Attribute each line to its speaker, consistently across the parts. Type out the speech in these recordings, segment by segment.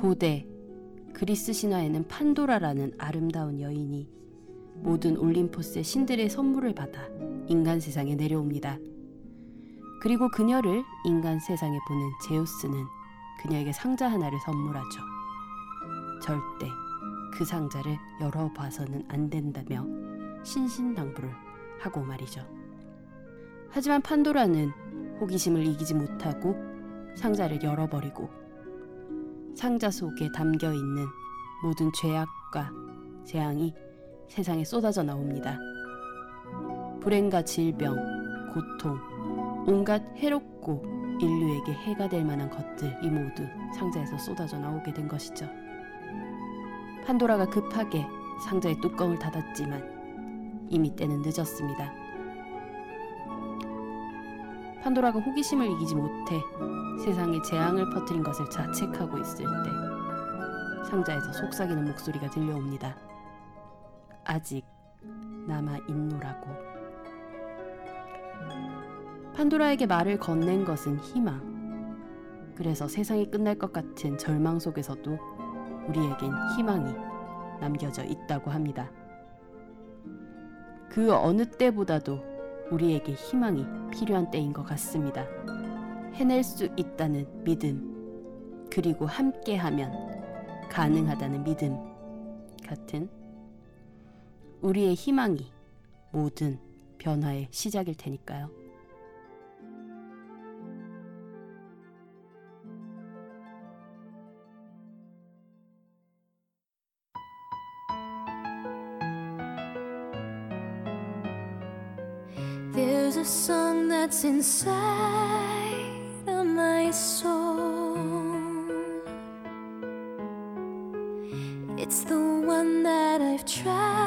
Speaker 1: 고대 그리스 신화에는 판도라라는 아름다운 여인이 모든 올림포스의 신들의 선물을 받아 인간 세상에 내려옵니다. 그리고 그녀를 인간 세상에 보낸 제우스는 그녀에게 상자 하나를 선물하죠. 절대 그 상자를 열어봐서는 안 된다며 신신당부를 하고 말이죠. 하지만 판도라는 호기심을 이기지 못하고 상자를 열어버리고 상자 속에 담겨 있는 모든 죄악과 재앙이 세상에 쏟아져 나옵니다. 불행과 질병, 고통, 온갖 해롭고 인류에게 해가 될 만한 것들이 모두 상자에서 쏟아져 나오게 된 것이죠. 판도라가 급하게 상자의 뚜껑을 닫았지만 이미 때는 늦었습니다. 판도라가 호기심을 이기지 못해 세상에 재앙을 퍼뜨린 것을 자책하고 있을 때 상자에서 속삭이는 목소리가 들려옵니다. 아직 남아 있노라고. 판도라에게 말을 건넨 것은 희망. 그래서 세상이 끝날 것 같은 절망 속에서도 우리에겐 희망이 남겨져 있다고 합니다. 그 어느 때보다도 우리에게 희망이 필요한 때인 것 같습니다. 해낼 수 있다는 믿음, 그리고 함께하면 가능하다는 믿음 같은 우리의 희망이 모든 변화의 시작일 테니까요.
Speaker 2: There's a song that's inside soul. It's the one that I've tried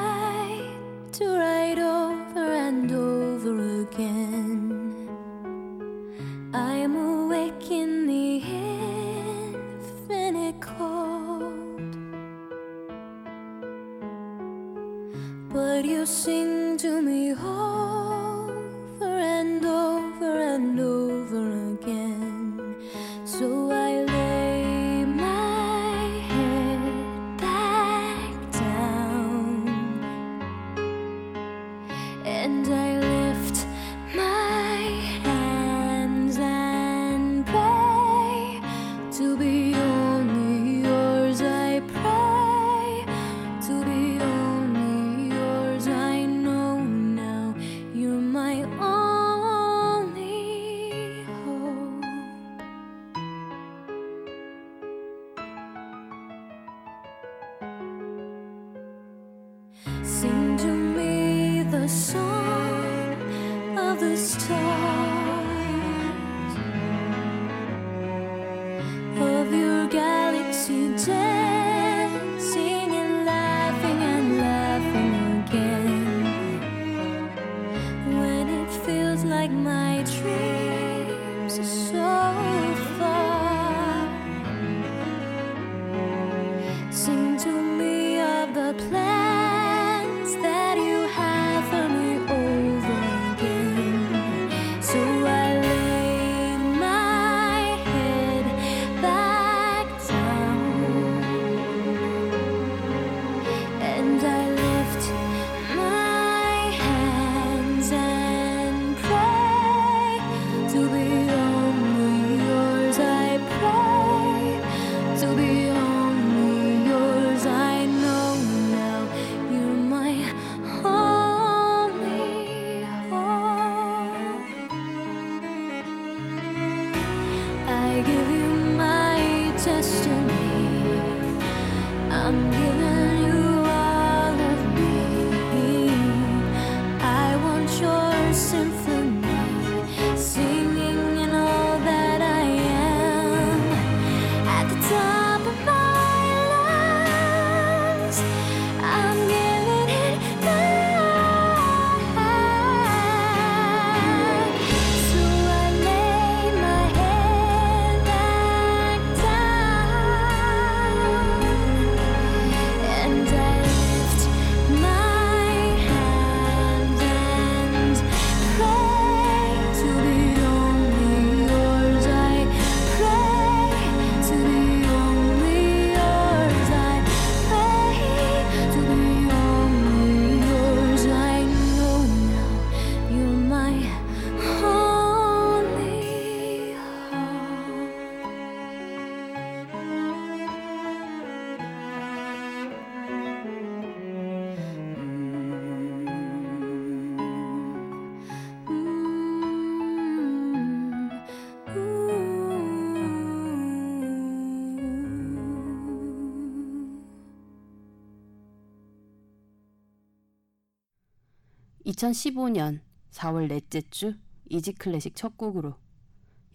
Speaker 1: 2015년 4월 넷째 주 이지 클래식 첫 곡으로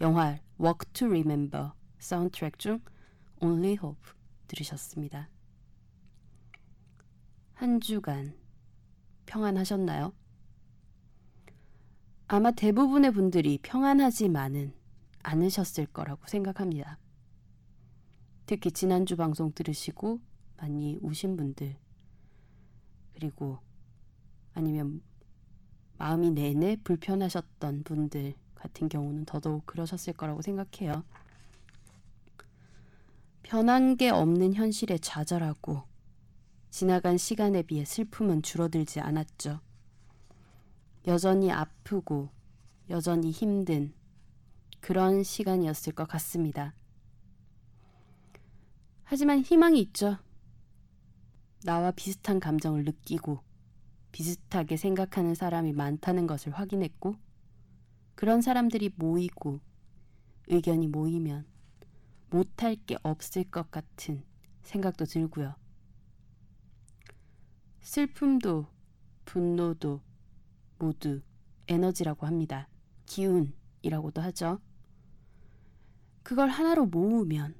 Speaker 1: 영화 Walk to Remember 사운드트랙 중 Only Hope 들으셨습니다. 한 주간 평안하셨나요? 아마 대부분의 분들이 평안하지만은 않으셨을 거라고 생각합니다. 특히 지난주 방송 들으시고 많이 우신 분들, 그리고 아니면 마음이 내내 불편하셨던 분들 같은 경우는 더더욱 그러셨을 거라고 생각해요. 변한 게 없는 현실에 좌절하고 지나간 시간에 비해 슬픔은 줄어들지 않았죠. 여전히 아프고 여전히 힘든 그런 시간이었을 것 같습니다. 하지만 희망이 있죠. 나와 비슷한 감정을 느끼고 비슷하게 생각하는 사람이 많다는 것을 확인했고 그런 사람들이 모이고 의견이 모이면 못할 게 없을 것 같은 생각도 들고요. 슬픔도 분노도 모두 에너지라고 합니다. 기운이라고도 하죠. 그걸 하나로 모으면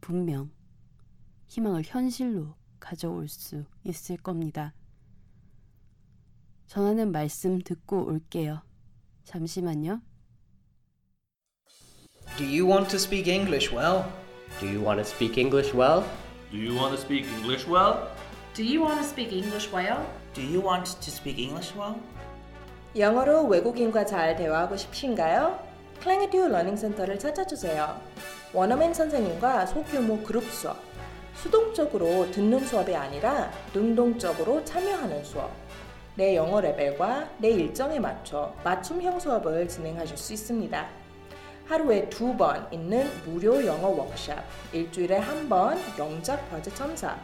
Speaker 1: 분명 희망을 현실로 가져올 수 있을 겁니다. 전하는 말씀 듣고 올게요. 잠시만요.
Speaker 3: Do you want to speak English well?
Speaker 4: Do you want to speak English well?
Speaker 5: Do you want to speak English well?
Speaker 6: Do you want to speak English well?
Speaker 7: Do you want to speak English well?
Speaker 8: 영어로 외국인과 잘 대화하고 싶으신가요? 클랭에듀 learning center를 찾아주세요. 원어민 선생님과 소규모 그룹 수업, 수동적으로 듣는 수업이 아니라 능동적으로 참여하는 수업, 내 영어 레벨과 내 일정에 맞춰 맞춤형 수업을 진행하실 수 있습니다. 하루에 두 번 있는 무료 영어 워크샵, 일주일에 한 번 영작 과제 첨삭,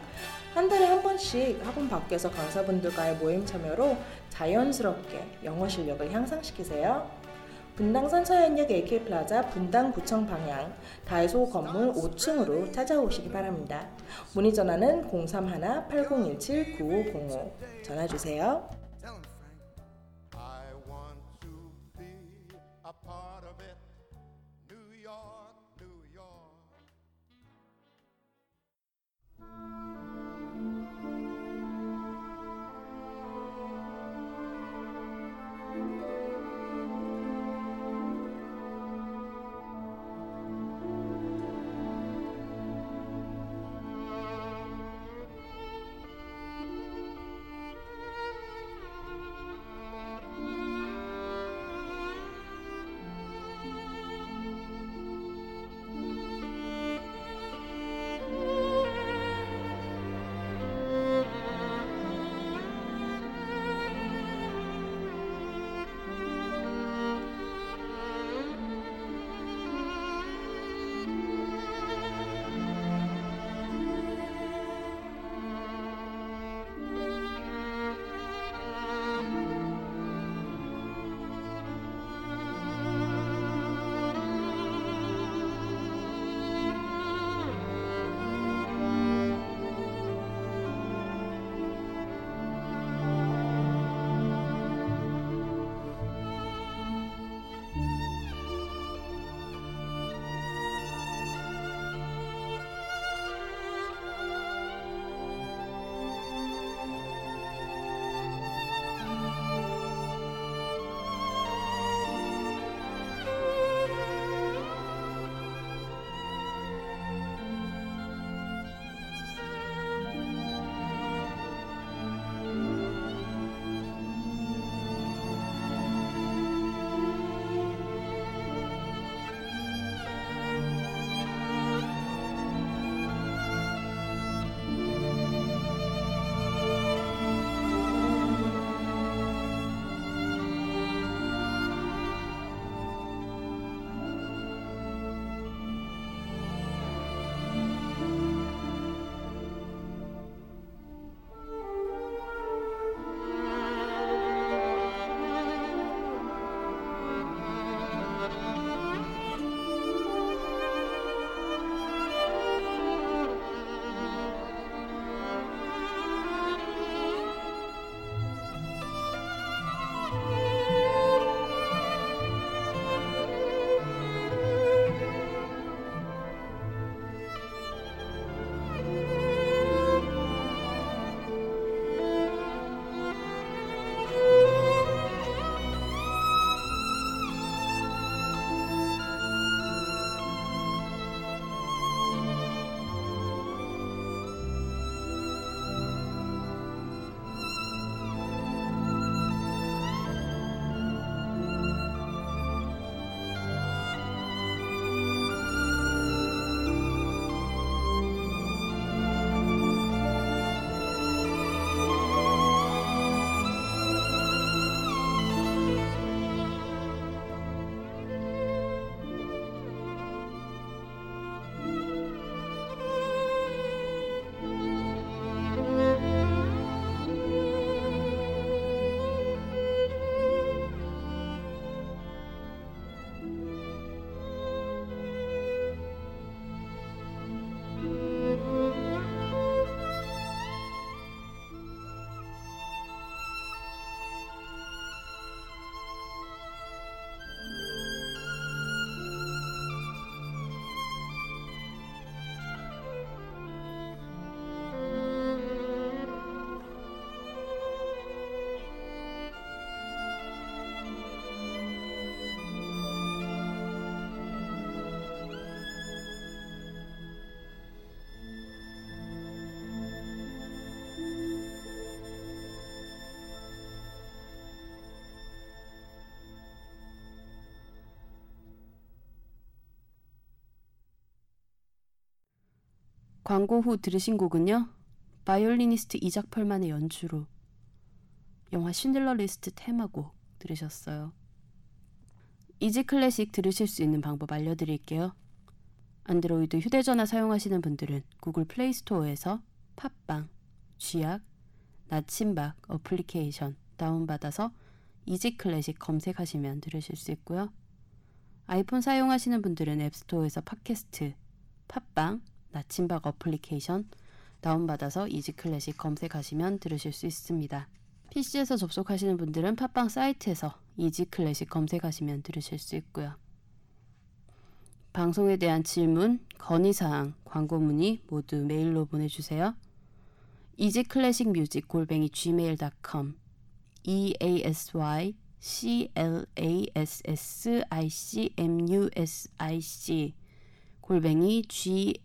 Speaker 8: 한 달에 한 번씩 학원 밖에서 강사분들과의 모임 참여로 자연스럽게 영어 실력을 향상시키세요. 분당선 서현역 AK플라자 분당구청 방향 다이소 건물 5층으로 찾아오시기 바랍니다. 문의 전화는 031-8017-9505 전화 주세요.
Speaker 1: 광고 후 들으신 곡은요. 바이올리니스트 이작 펄만의 연주로 영화 신들러 리스트 테마곡 들으셨어요. Easy Classic 들으실 수 있는 방법 알려드릴게요. 안드로이드 휴대전화 사용하시는 분들은 구글 플레이 스토어에서 팟빵, 쥐약, 나침박 어플리케이션 다운받아서 Easy Classic 검색하시면 들으실 수 있고요. 아이폰 사용하시는 분들은 앱스토어에서 팟캐스트, 팟빵, 나침박 어플리케이션 다운받아서 Easy Classic 검색하시면 들으실 수 있습니다. PC에서 접속하시는 분들은 팟빵 사이트에서 Easy Classic 검색하시면 들으실 수 있고요. 방송에 대한 질문, 건의사항, 광고 문의 모두 메일로 보내주세요. Easy Classic Music 골뱅이 gmail.com e a s y c l a s s i c m u s i c 골뱅이 g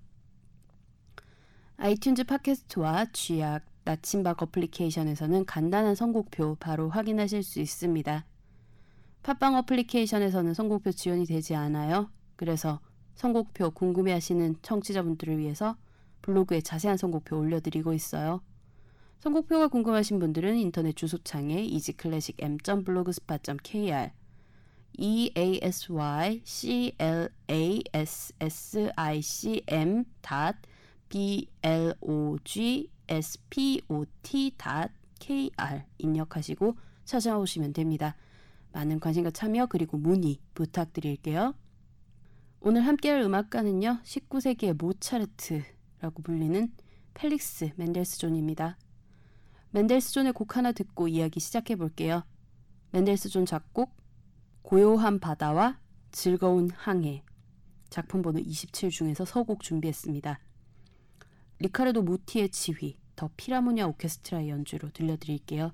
Speaker 1: 아이튠즈 팟캐스트와 쥐약, 나침박 어플리케이션에서는 간단한 선곡표 바로 확인하실 수 있습니다. 팟빵 어플리케이션에서는 선곡표 지원이 되지 않아요. 그래서 선곡표 궁금해하시는 청취자분들을 위해서 블로그에 자세한 선곡표 올려드리고 있어요. 선곡표가 궁금하신 분들은 인터넷 주소창에 easyclassic m.blogspot.kr e a s y c l a s s i c m b l o g s p o t k r 입력하시고 찾아오시면 됩니다. 많은 관심과 참여 그리고 문의 부탁드릴게요. 오늘 함께할 음악가는요. 19세기의 모차르트라고 불리는 펠릭스 멘델스존입니다. 멘델스존의 곡 하나 듣고 이야기 시작해 볼게요. 멘델스존 작곡 고요한 바다와 즐거운 항해 작품 번호 27 중에서 서곡 준비했습니다. 리카르도 무티의 지휘 더 피라모니아 오케스트라의 연주로 들려드릴게요.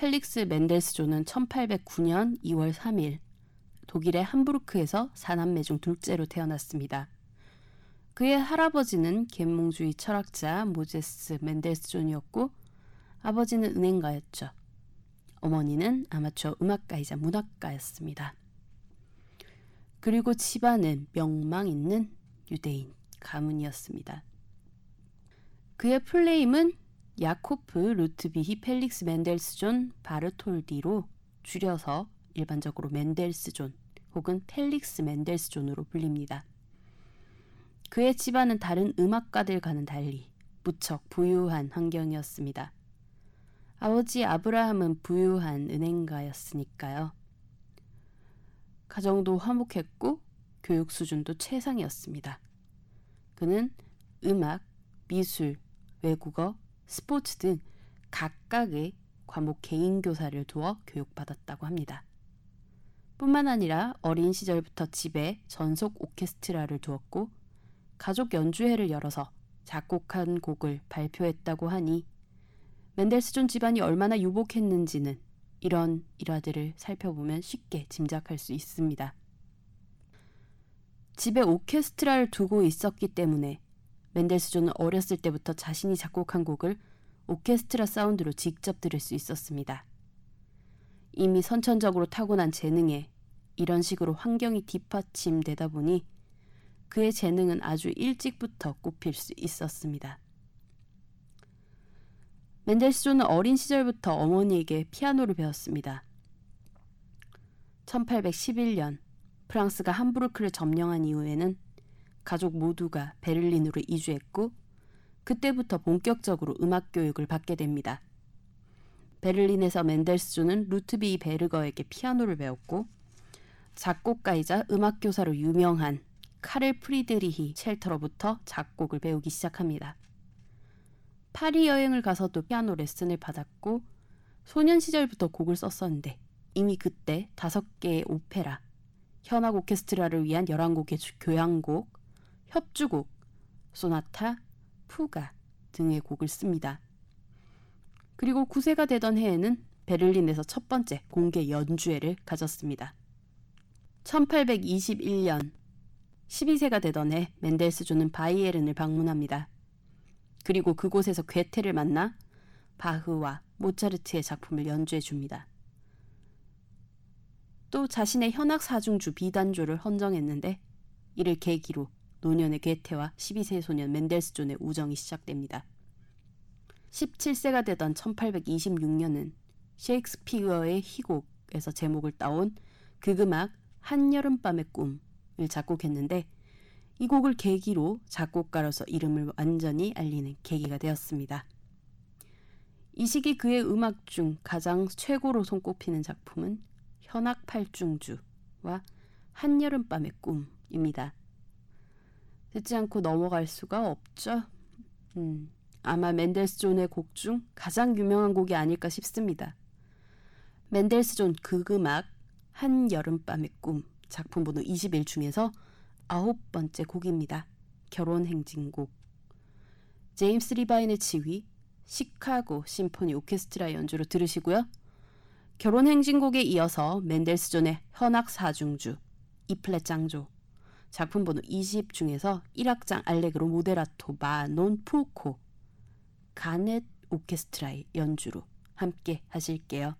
Speaker 1: 펠릭스 멘델스존은 1809년 2월 3일 독일의 함부르크에서 사남매 중 둘째로 태어났습니다. 그의 할아버지는 계몽주의 철학자 모제스 멘델스존이었고 아버지는 은행가였죠. 어머니는 아마추어 음악가이자 문학가였습니다. 그리고 집안은 명망 있는 유대인 가문이었습니다. 그의 full name은 야코프 루트비히 펠릭스 멘델스존 바르톨디로 줄여서 일반적으로 멘델스존 혹은 펠릭스 멘델스존으로 불립니다. 그의 집안은 다른 음악가들과는 달리 무척 부유한 환경이었습니다. 아버지 아브라함은 부유한 은행가였으니까요. 가정도 화목했고 교육 수준도 최상이었습니다. 그는 음악, 미술, 외국어, 스포츠 등 각각의 과목 개인 교사를 두어 교육받았다고 합니다. 뿐만 아니라 어린 시절부터 집에 전속 오케스트라를 두었고 가족 연주회를 열어서 작곡한 곡을 발표했다고 하니 멘델스존 집안이 얼마나 유복했는지는 이런 일화들을 살펴보면 쉽게 짐작할 수 있습니다. 집에 오케스트라를 두고 있었기 때문에 멘델스존은 어렸을 때부터 자신이 작곡한 곡을 오케스트라 사운드로 직접 들을 수 있었습니다. 이미 선천적으로 타고난 재능에 이런 식으로 환경이 뒷받침되다 보니 그의 재능은 아주 일찍부터 꼽힐 수 있었습니다. 멘델스존은 어린 시절부터 어머니에게 피아노를 배웠습니다. 1811년 프랑스가 함부르크를 점령한 이후에는 가족 모두가 베를린으로 이주했고 그때부터 본격적으로 음악 교육을 받게 됩니다. 베를린에서 멘델스존은 루트비 베르거에게 피아노를 배웠고 작곡가이자 음악 교사로 유명한 카를 프리드리히 첼터로부터 작곡을 배우기 시작합니다. 파리 여행을 가서도 피아노 레슨을 받았고 소년 시절부터 곡을 썼었는데 이미 그때 다섯 개의 오페라, 현악 오케스트라를 위한 11곡의 교향곡, 협주곡, 소나타, 푸가 등의 곡을 씁니다. 그리고 9세가 되던 해에는 베를린에서 첫 번째 공개 연주회를 가졌습니다. 1821년 12세가 되던 해 멘델스존은 바이에른을 방문합니다. 그리고 그곳에서 괴테를 만나 바흐와 모차르트의 작품을 연주해 줍니다. 또 자신의 현악 사중주 비단조를 헌정했는데 이를 계기로 노년의 괴테와 12세 소년 멘델스존의 우정이 시작됩니다. 17세가 되던 1826년은 셰익스피어의 희곡에서 제목을 따온 극음악 한여름밤의 꿈을 작곡했는데 이 곡을 계기로 작곡가로서 이름을 완전히 알리는 계기가 되었습니다. 이 시기 그의 음악 중 가장 최고로 손꼽히는 작품은 현악 팔중주와 한여름밤의 꿈입니다. 듣지 않고 넘어갈 수가 없죠. 음, 아마 멘델스존의 곡 중 가장 유명한 곡이 아닐까 싶습니다. 멘델스존 극음악 한여름밤의 꿈 작품 번호 21 중에서 아홉 번째 곡입니다. 결혼 행진곡. 제임스 리바인의 지휘, 시카고 심포니 오케스트라 연주로 들으시고요. 결혼 행진곡에 이어서 멘델스존의 현악 사중주, 이플랫 장조, 작품 번호 20 중에서 1악장 알레그로 모데라토 마논 푸코, 가넷 오케스트라의 연주로 함께 하실게요.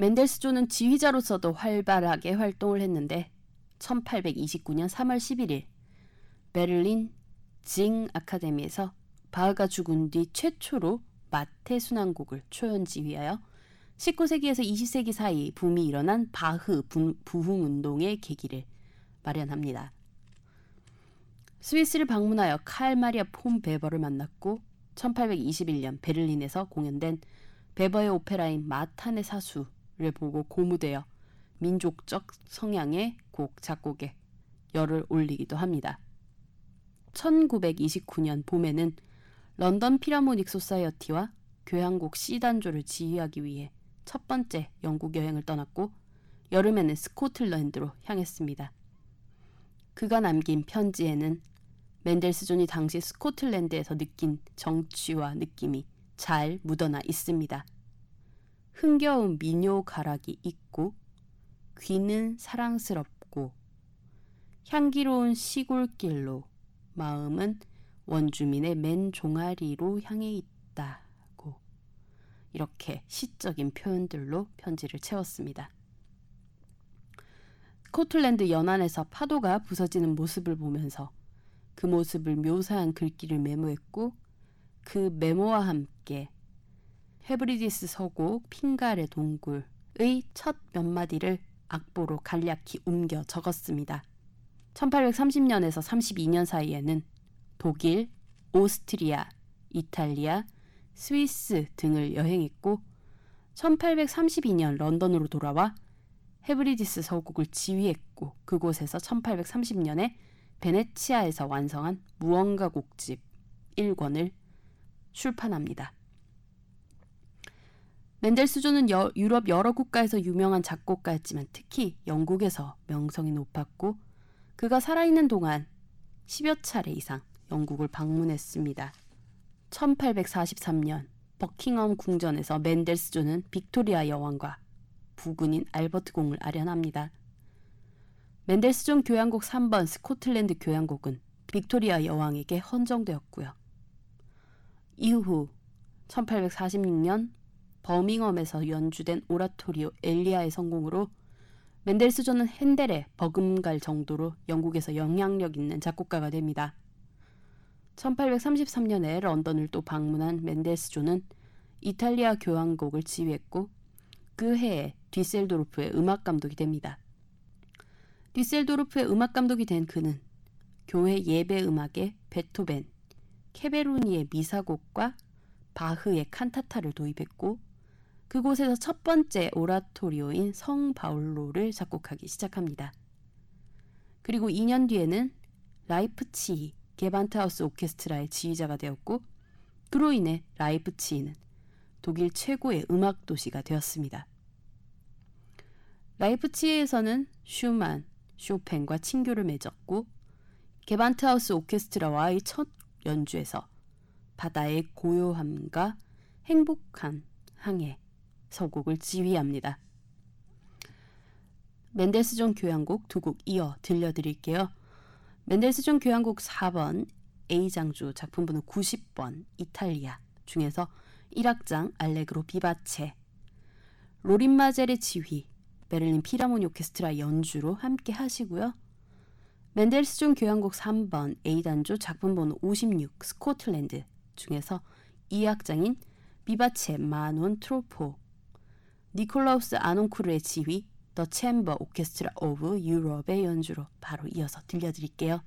Speaker 1: 멘델스존은 지휘자로서도 활발하게 활동을 했는데 1829년 3월 11일 베를린 징 아카데미에서 바흐가 죽은 뒤 최초로 마테 순환곡을 초연 지휘하여 19세기에서 20세기 사이 붐이 일어난 바흐 부흥 운동의 계기를 마련합니다. 스위스를 방문하여 칼 마리아 폼 베버를 만났고 1821년 베를린에서 공연된 베버의 오페라인 마탄의 사수 를 보고 고무되어 민족적 성향의 곡 작곡에 열을 올리기도 합니다. 1929년 봄에는 런던 피라모닉 소사이어티와 교향곡 C단조를 지휘하기 위해 첫 번째 영국 여행을 떠났고 여름에는 스코틀랜드로 향했습니다. 그가 남긴 편지에는 멘델스존이 당시 스코틀랜드에서 느낀 정취와 느낌이 잘 묻어나 있습니다. 흥겨운 민요 가락이 있고 귀는 사랑스럽고 향기로운 시골길로 마음은 원주민의 맨 종아리로 향해 있다고 이렇게 시적인 표현들로 편지를 채웠습니다. 스코틀랜드 연안에서 파도가 부서지는 모습을 보면서 그 모습을 묘사한 글귀를 메모했고 그 메모와 함께 헤브리디스 서곡 핑갈의 동굴의 첫 몇 마디를 악보로 간략히 옮겨 적었습니다. 1830년에서 32년 사이에는 독일, 오스트리아, 이탈리아, 스위스 등을 여행했고 1832년 런던으로 돌아와 헤브리디스 서곡을 지휘했고 그곳에서 1830년에 베네치아에서 완성한 무언가 곡집 1권을 출판합니다. 멘델스존은 여, 유럽 여러 국가에서 유명한 작곡가였지만 특히 영국에서 명성이 높았고 그가 살아있는 동안 10여 차례 이상 영국을 방문했습니다. 1843년 버킹엄 궁전에서 멘델스존은 빅토리아 여왕과 부군인 알버트 공을 아련합니다. 멘델스존 교향곡 3번 스코틀랜드 교향곡은 빅토리아 여왕에게 헌정되었고요. 이후 1846년 버밍엄에서 연주된 오라토리오 엘리아의 성공으로 멘델스존은 핸델에 버금갈 정도로 영국에서 영향력 있는 작곡가가 됩니다. 1833년에 런던을 또 방문한 멘델스존은 이탈리아 교향곡을 지휘했고 그 해에 뒤셀도르프의 음악 감독이 됩니다. 뒤셀도르프의 음악 감독이 된 그는 교회 예배 음악에 베토벤, 케베루니의 미사곡과 바흐의 칸타타를 도입했고 그곳에서 첫 번째 오라토리오인 성 바울로를 작곡하기 시작합니다. 그리고 2년 뒤에는 라이프치히 게반트하우스 오케스트라의 지휘자가 되었고 그로 인해 라이프치히는 독일 최고의 음악 도시가 되었습니다. 라이프치히에서는 슈만, 쇼팽과 친교를 맺었고 게반트하우스 오케스트라와의 첫 연주에서 바다의 고요함과 행복한 항해 서곡을 지휘합니다. 멘델스존 교향곡 두 곡 이어 들려드릴게요. 멘델스존 교향곡 4번 A장조 작품번호 90번 이탈리아 중에서 1악장 알레그로 비바체 로린 마젤의 지휘 베를린 필하모니 오케스트라 연주로 함께 하시고요. 멘델스존 교향곡 3번 A단조 작품번호 56 스코틀랜드 중에서 2악장인 비바체 마 논 트로포 니콜라우스 아르농쿠르의 지휘 더 챔버 오케스트라 오브 유럽의 연주로 바로 이어서 들려드릴게요.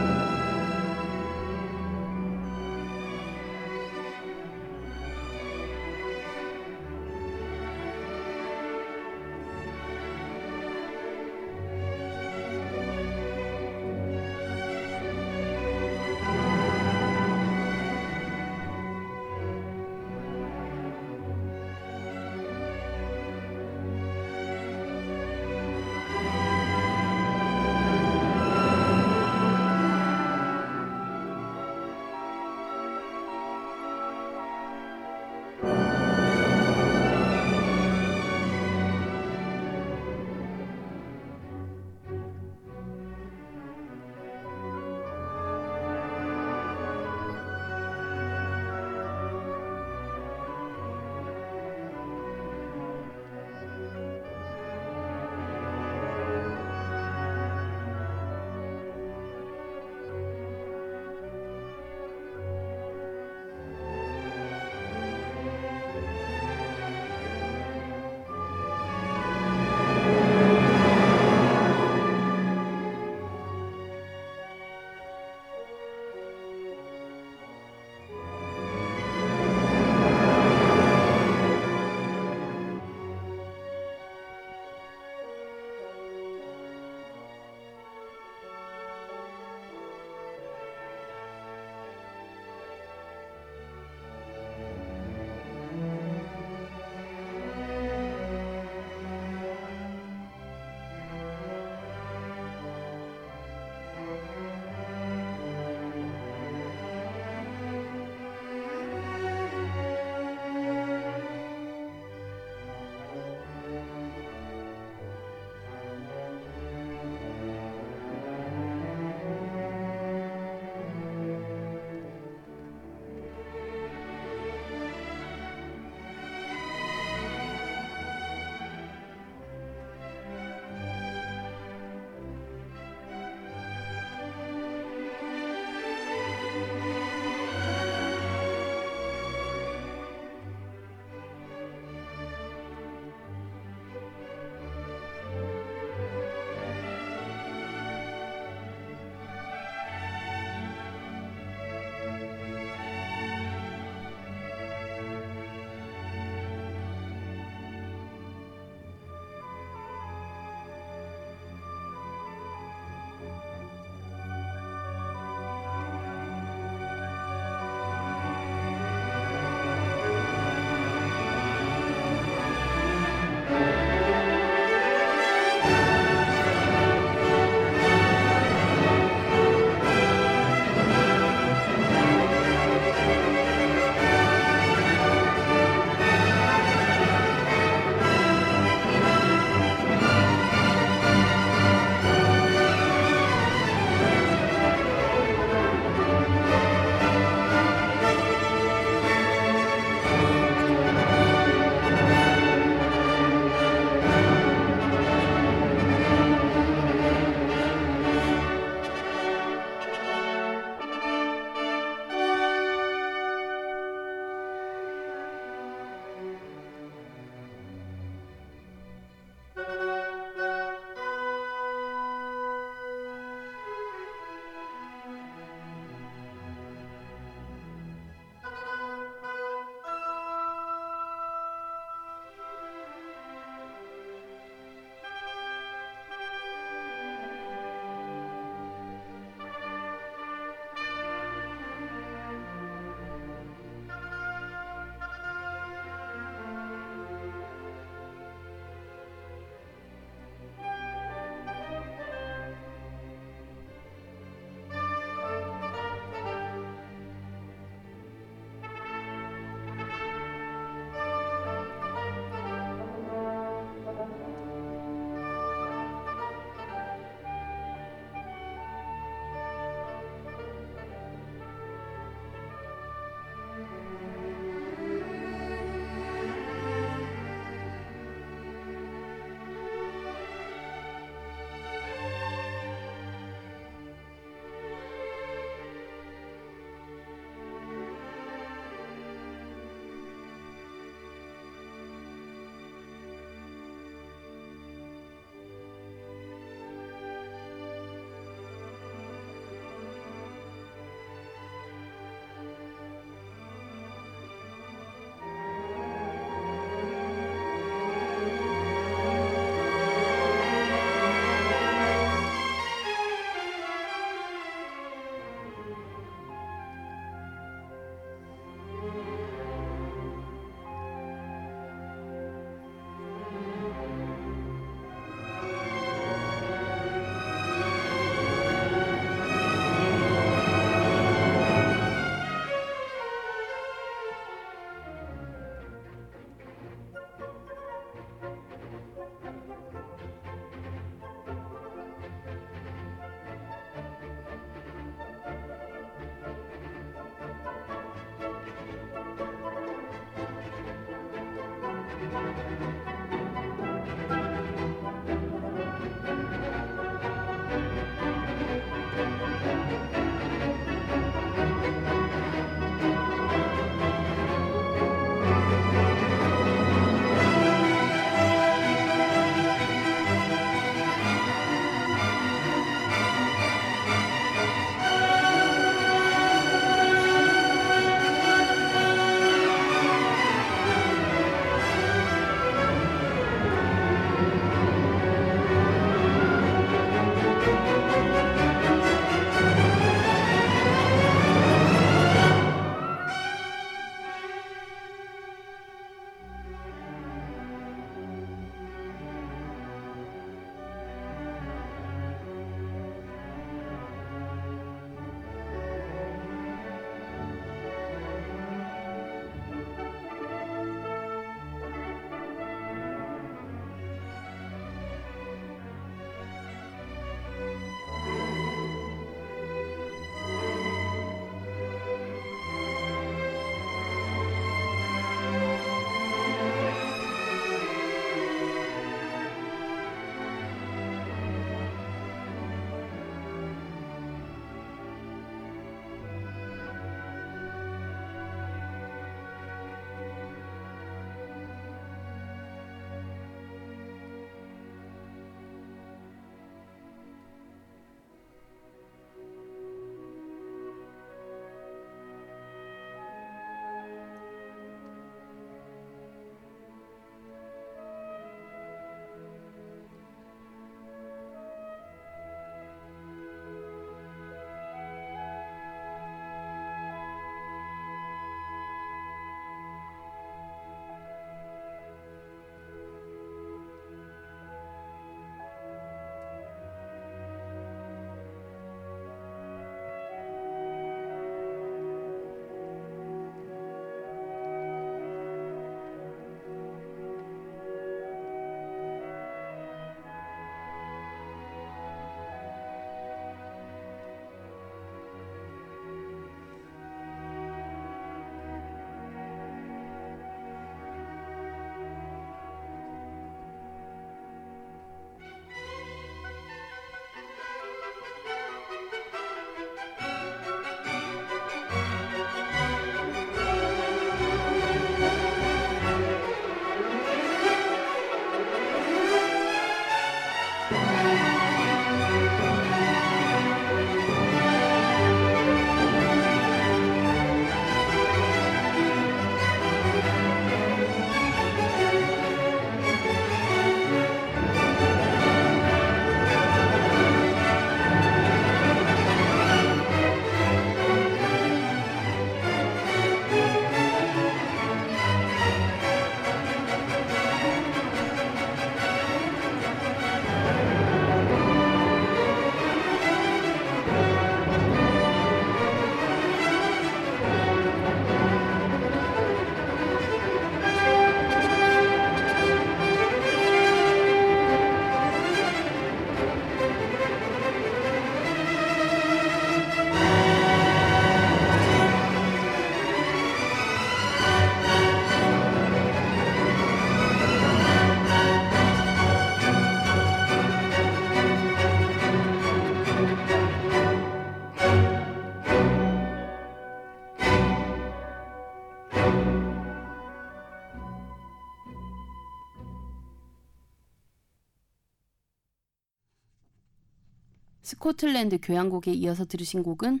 Speaker 1: 스코틀랜드 교향곡에 이어서 들으신 곡은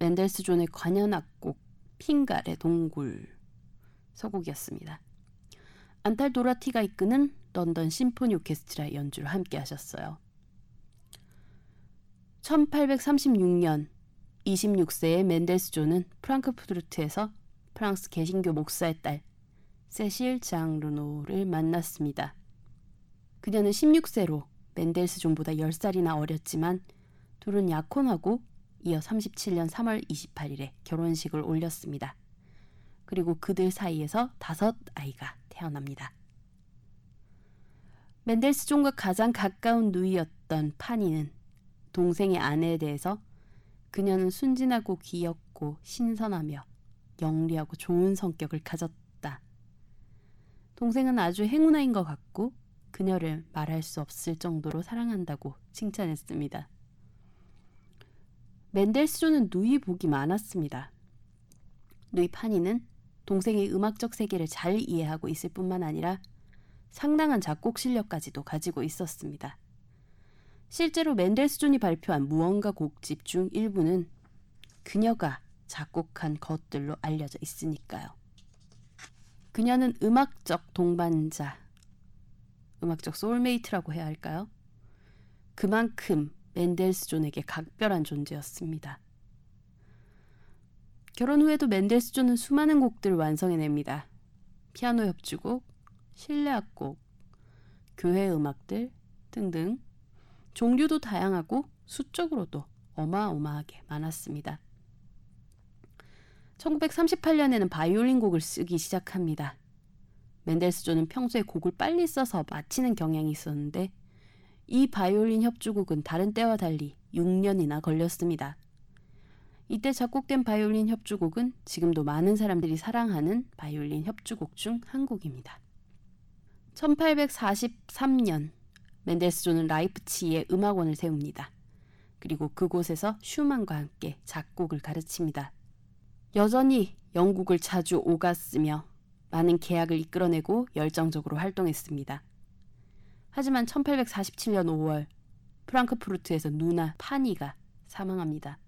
Speaker 1: 멘델스존의 관현악곡 핑갈의 동굴 서곡이었습니다. 안탈 도라티가 이끄는 런던 심포니 오케스트라 연주를 함께 하셨어요. 1836년 26세의 멘델스존은 프랑크푸르트에서 프랑스 개신교 목사의 딸 세실 장 르노를 만났습니다. 그녀는 16세로 멘델스 존보다 10살이나 어렸지만 둘은 약혼하고 이어 37년 3월 28일에 결혼식을 올렸습니다. 그리고 그들 사이에서 다섯 아이가 태어납니다. 멘델스 존과 가장 가까운 누이였던 파니는 동생의 아내에 대해서 그녀는 순진하고 귀엽고 신선하며 영리하고 좋은 성격을 가졌다. 동생은 아주 행운아인 것 같고 그녀를 말할 수 없을 정도로 사랑한다고 칭찬했습니다. 멘델스존은 누이 복이 많았습니다. 누이 파니는 동생의 음악적 세계를 잘 이해하고 있을 뿐만 아니라 상당한 작곡 실력까지도 가지고 있었습니다. 실제로 멘델스존이 발표한 무언가 곡집 중 일부는 그녀가 작곡한 것들로 알려져 있으니까요. 그녀는 음악적 동반자, 음악적 soulmate라고 해야 할까요? 그만큼 멘델스존에게 각별한 존재였습니다. 결혼 후에도 멘델스존은 수많은 곡들을 완성해냅니다. 피아노 협주곡, 실내 악곡, 교회 음악들 등등 종류도 다양하고 수적으로도 어마어마하게 많았습니다. 1938년에는 바이올린 곡을 쓰기 시작합니다. 멘델스존은 평소에 곡을 빨리 써서 마치는 경향이 있었는데 이 바이올린 협주곡은 다른 때와 달리 6년이나 걸렸습니다. 이때 작곡된 바이올린 협주곡은 지금도 많은 사람들이 사랑하는 바이올린 협주곡 중 한 곡입니다. 1843년 멘델스존은 라이프치히에 음악원을 세웁니다. 그리고 그곳에서 슈만과 함께 작곡을 가르칩니다. 여전히 영국을 자주 오갔으며 많은 계약을 이끌어내고 열정적으로 활동했습니다. 하지만 1847년 5월 프랑크푸르트에서 누나 파니가 사망합니다.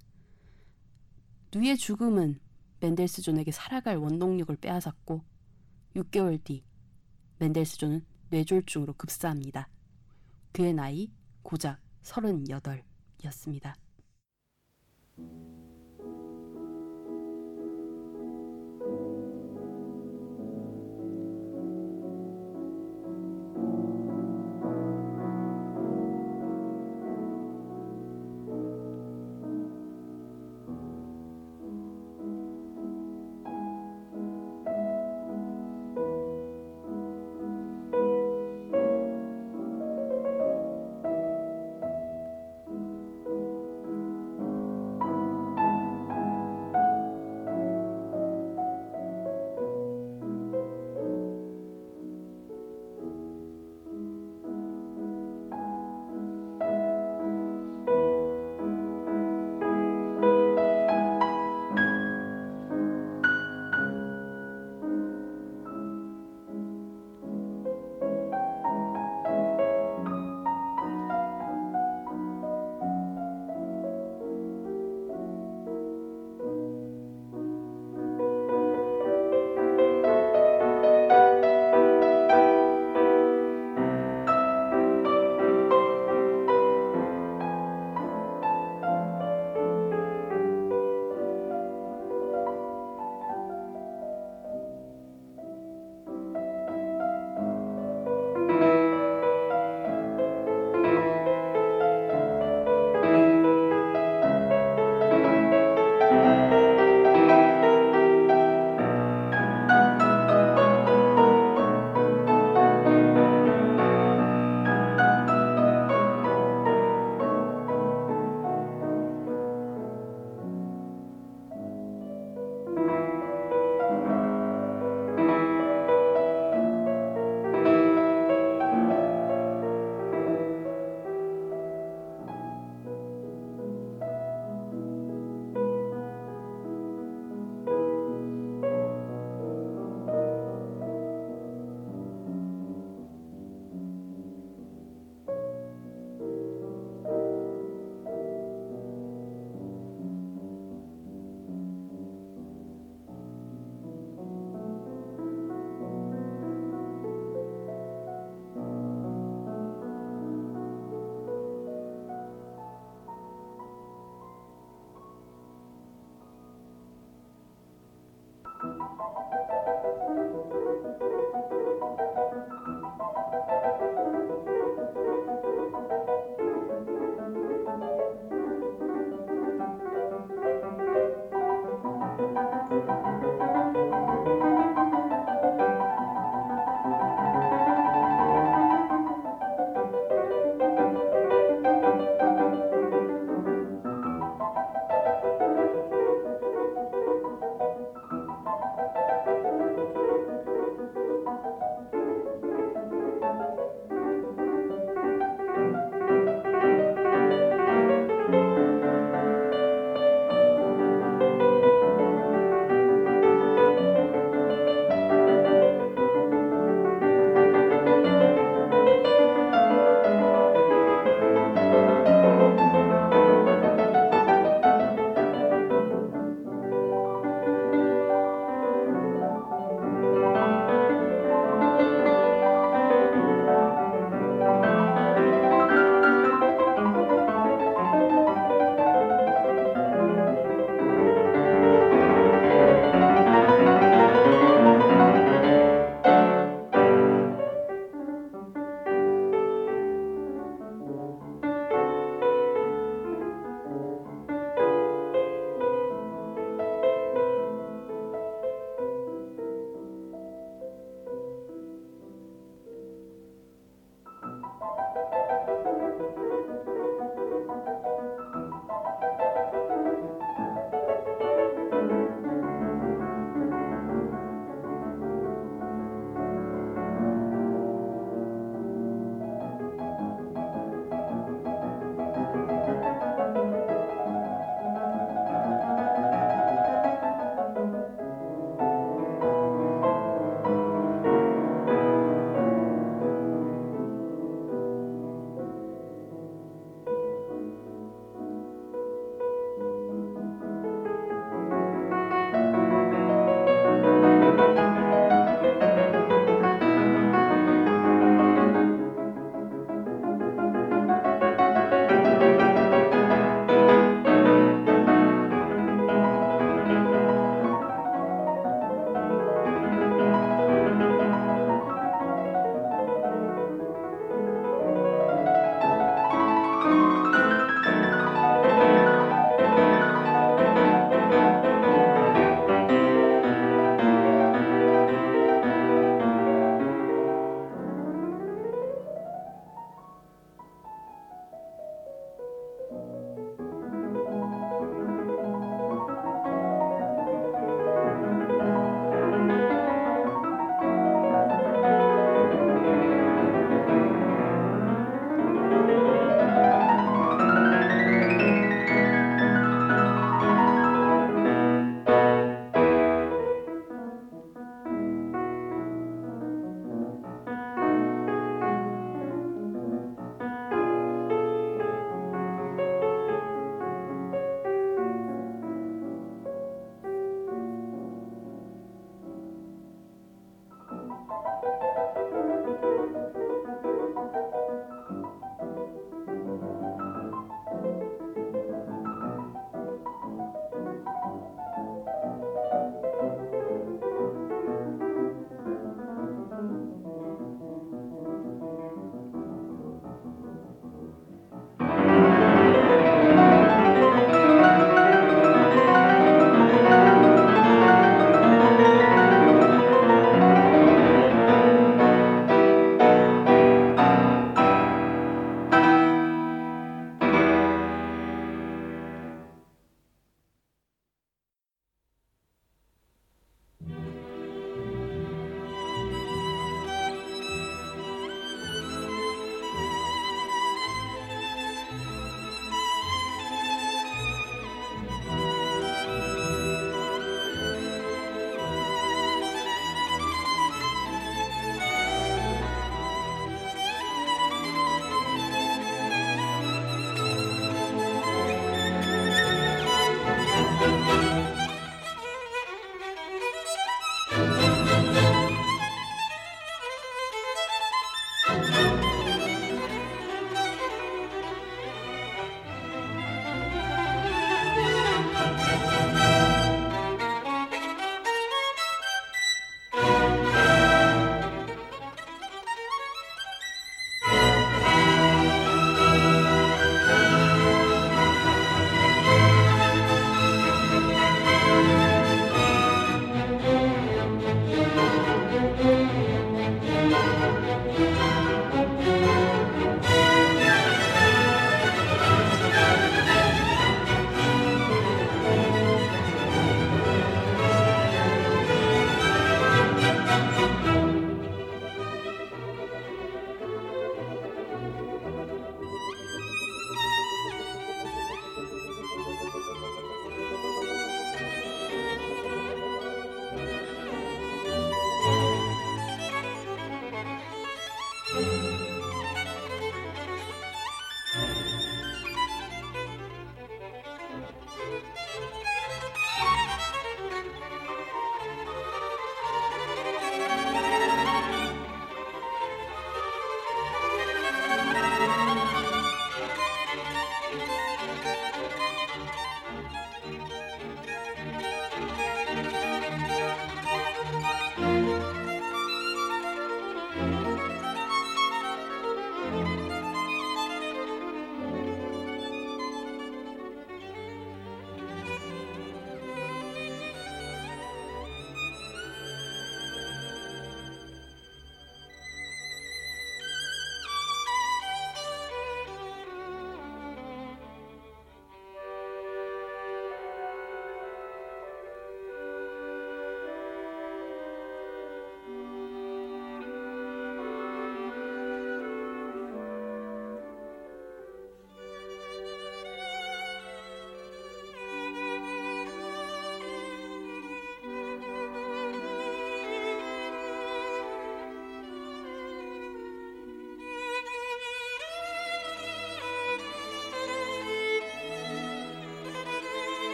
Speaker 1: 누의 죽음은 멘델스존에게 살아갈 원동력을 빼앗았고 6개월 뒤 멘델스존은 뇌졸중으로 급사합니다. 그의 나이 고작 38이었습니다.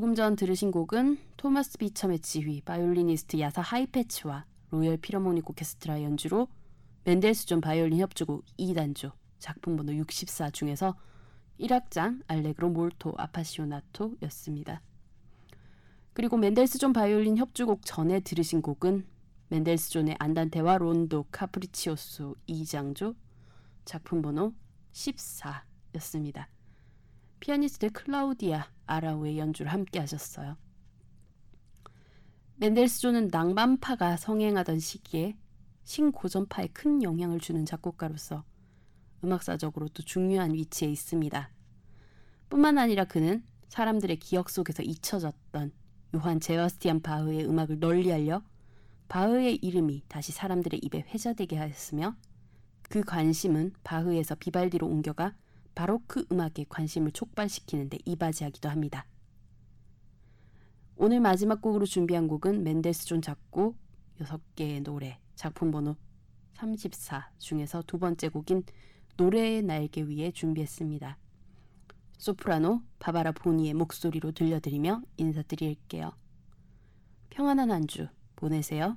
Speaker 2: 조금 전 들으신 곡은 토마스 비첨의 지휘, 바이올리니스트 야사 하이페츠와 로열 필하모닉 오케스트라 연주로 멘델스존 바이올린 협주곡 E단조 작품 번호 64 중에서 1악장 알레그로 몰토 아파시오나토였습니다. 그리고 멘델스존 바이올린 협주곡 전에 들으신 곡은 멘델스존의 안단테와 론도 카프리치오소 E장조 작품 번호 14였습니다. 피아니스트 클라우디아 아라우의 연주를 함께 하셨어요. 멘델스존은 낭만파가 성행하던 시기에 신고전파에 큰 영향을 주는 작곡가로서 음악사적으로도 중요한 위치에 있습니다. 뿐만 아니라 그는 사람들의 기억 속에서 잊혀졌던 요한 제바스티안 바흐의 음악을 널리 알려 바흐의 이름이 다시 사람들의 입에 회자되게 하였으며 그 관심은 바흐에서 비발디로 옮겨가 바로크 음악에 관심을 촉발시키는데 이바지하기도 합니다. 오늘 마지막 곡으로 준비한 곡은 멘델스존 작곡 6개의 노래 작품 번호 34 중에서 두 번째 곡인 노래의 날개 위에 준비했습니다. 소프라노 바바라 보니의 목소리로 들려드리며 인사드릴게요. 평안한 한 주 보내세요.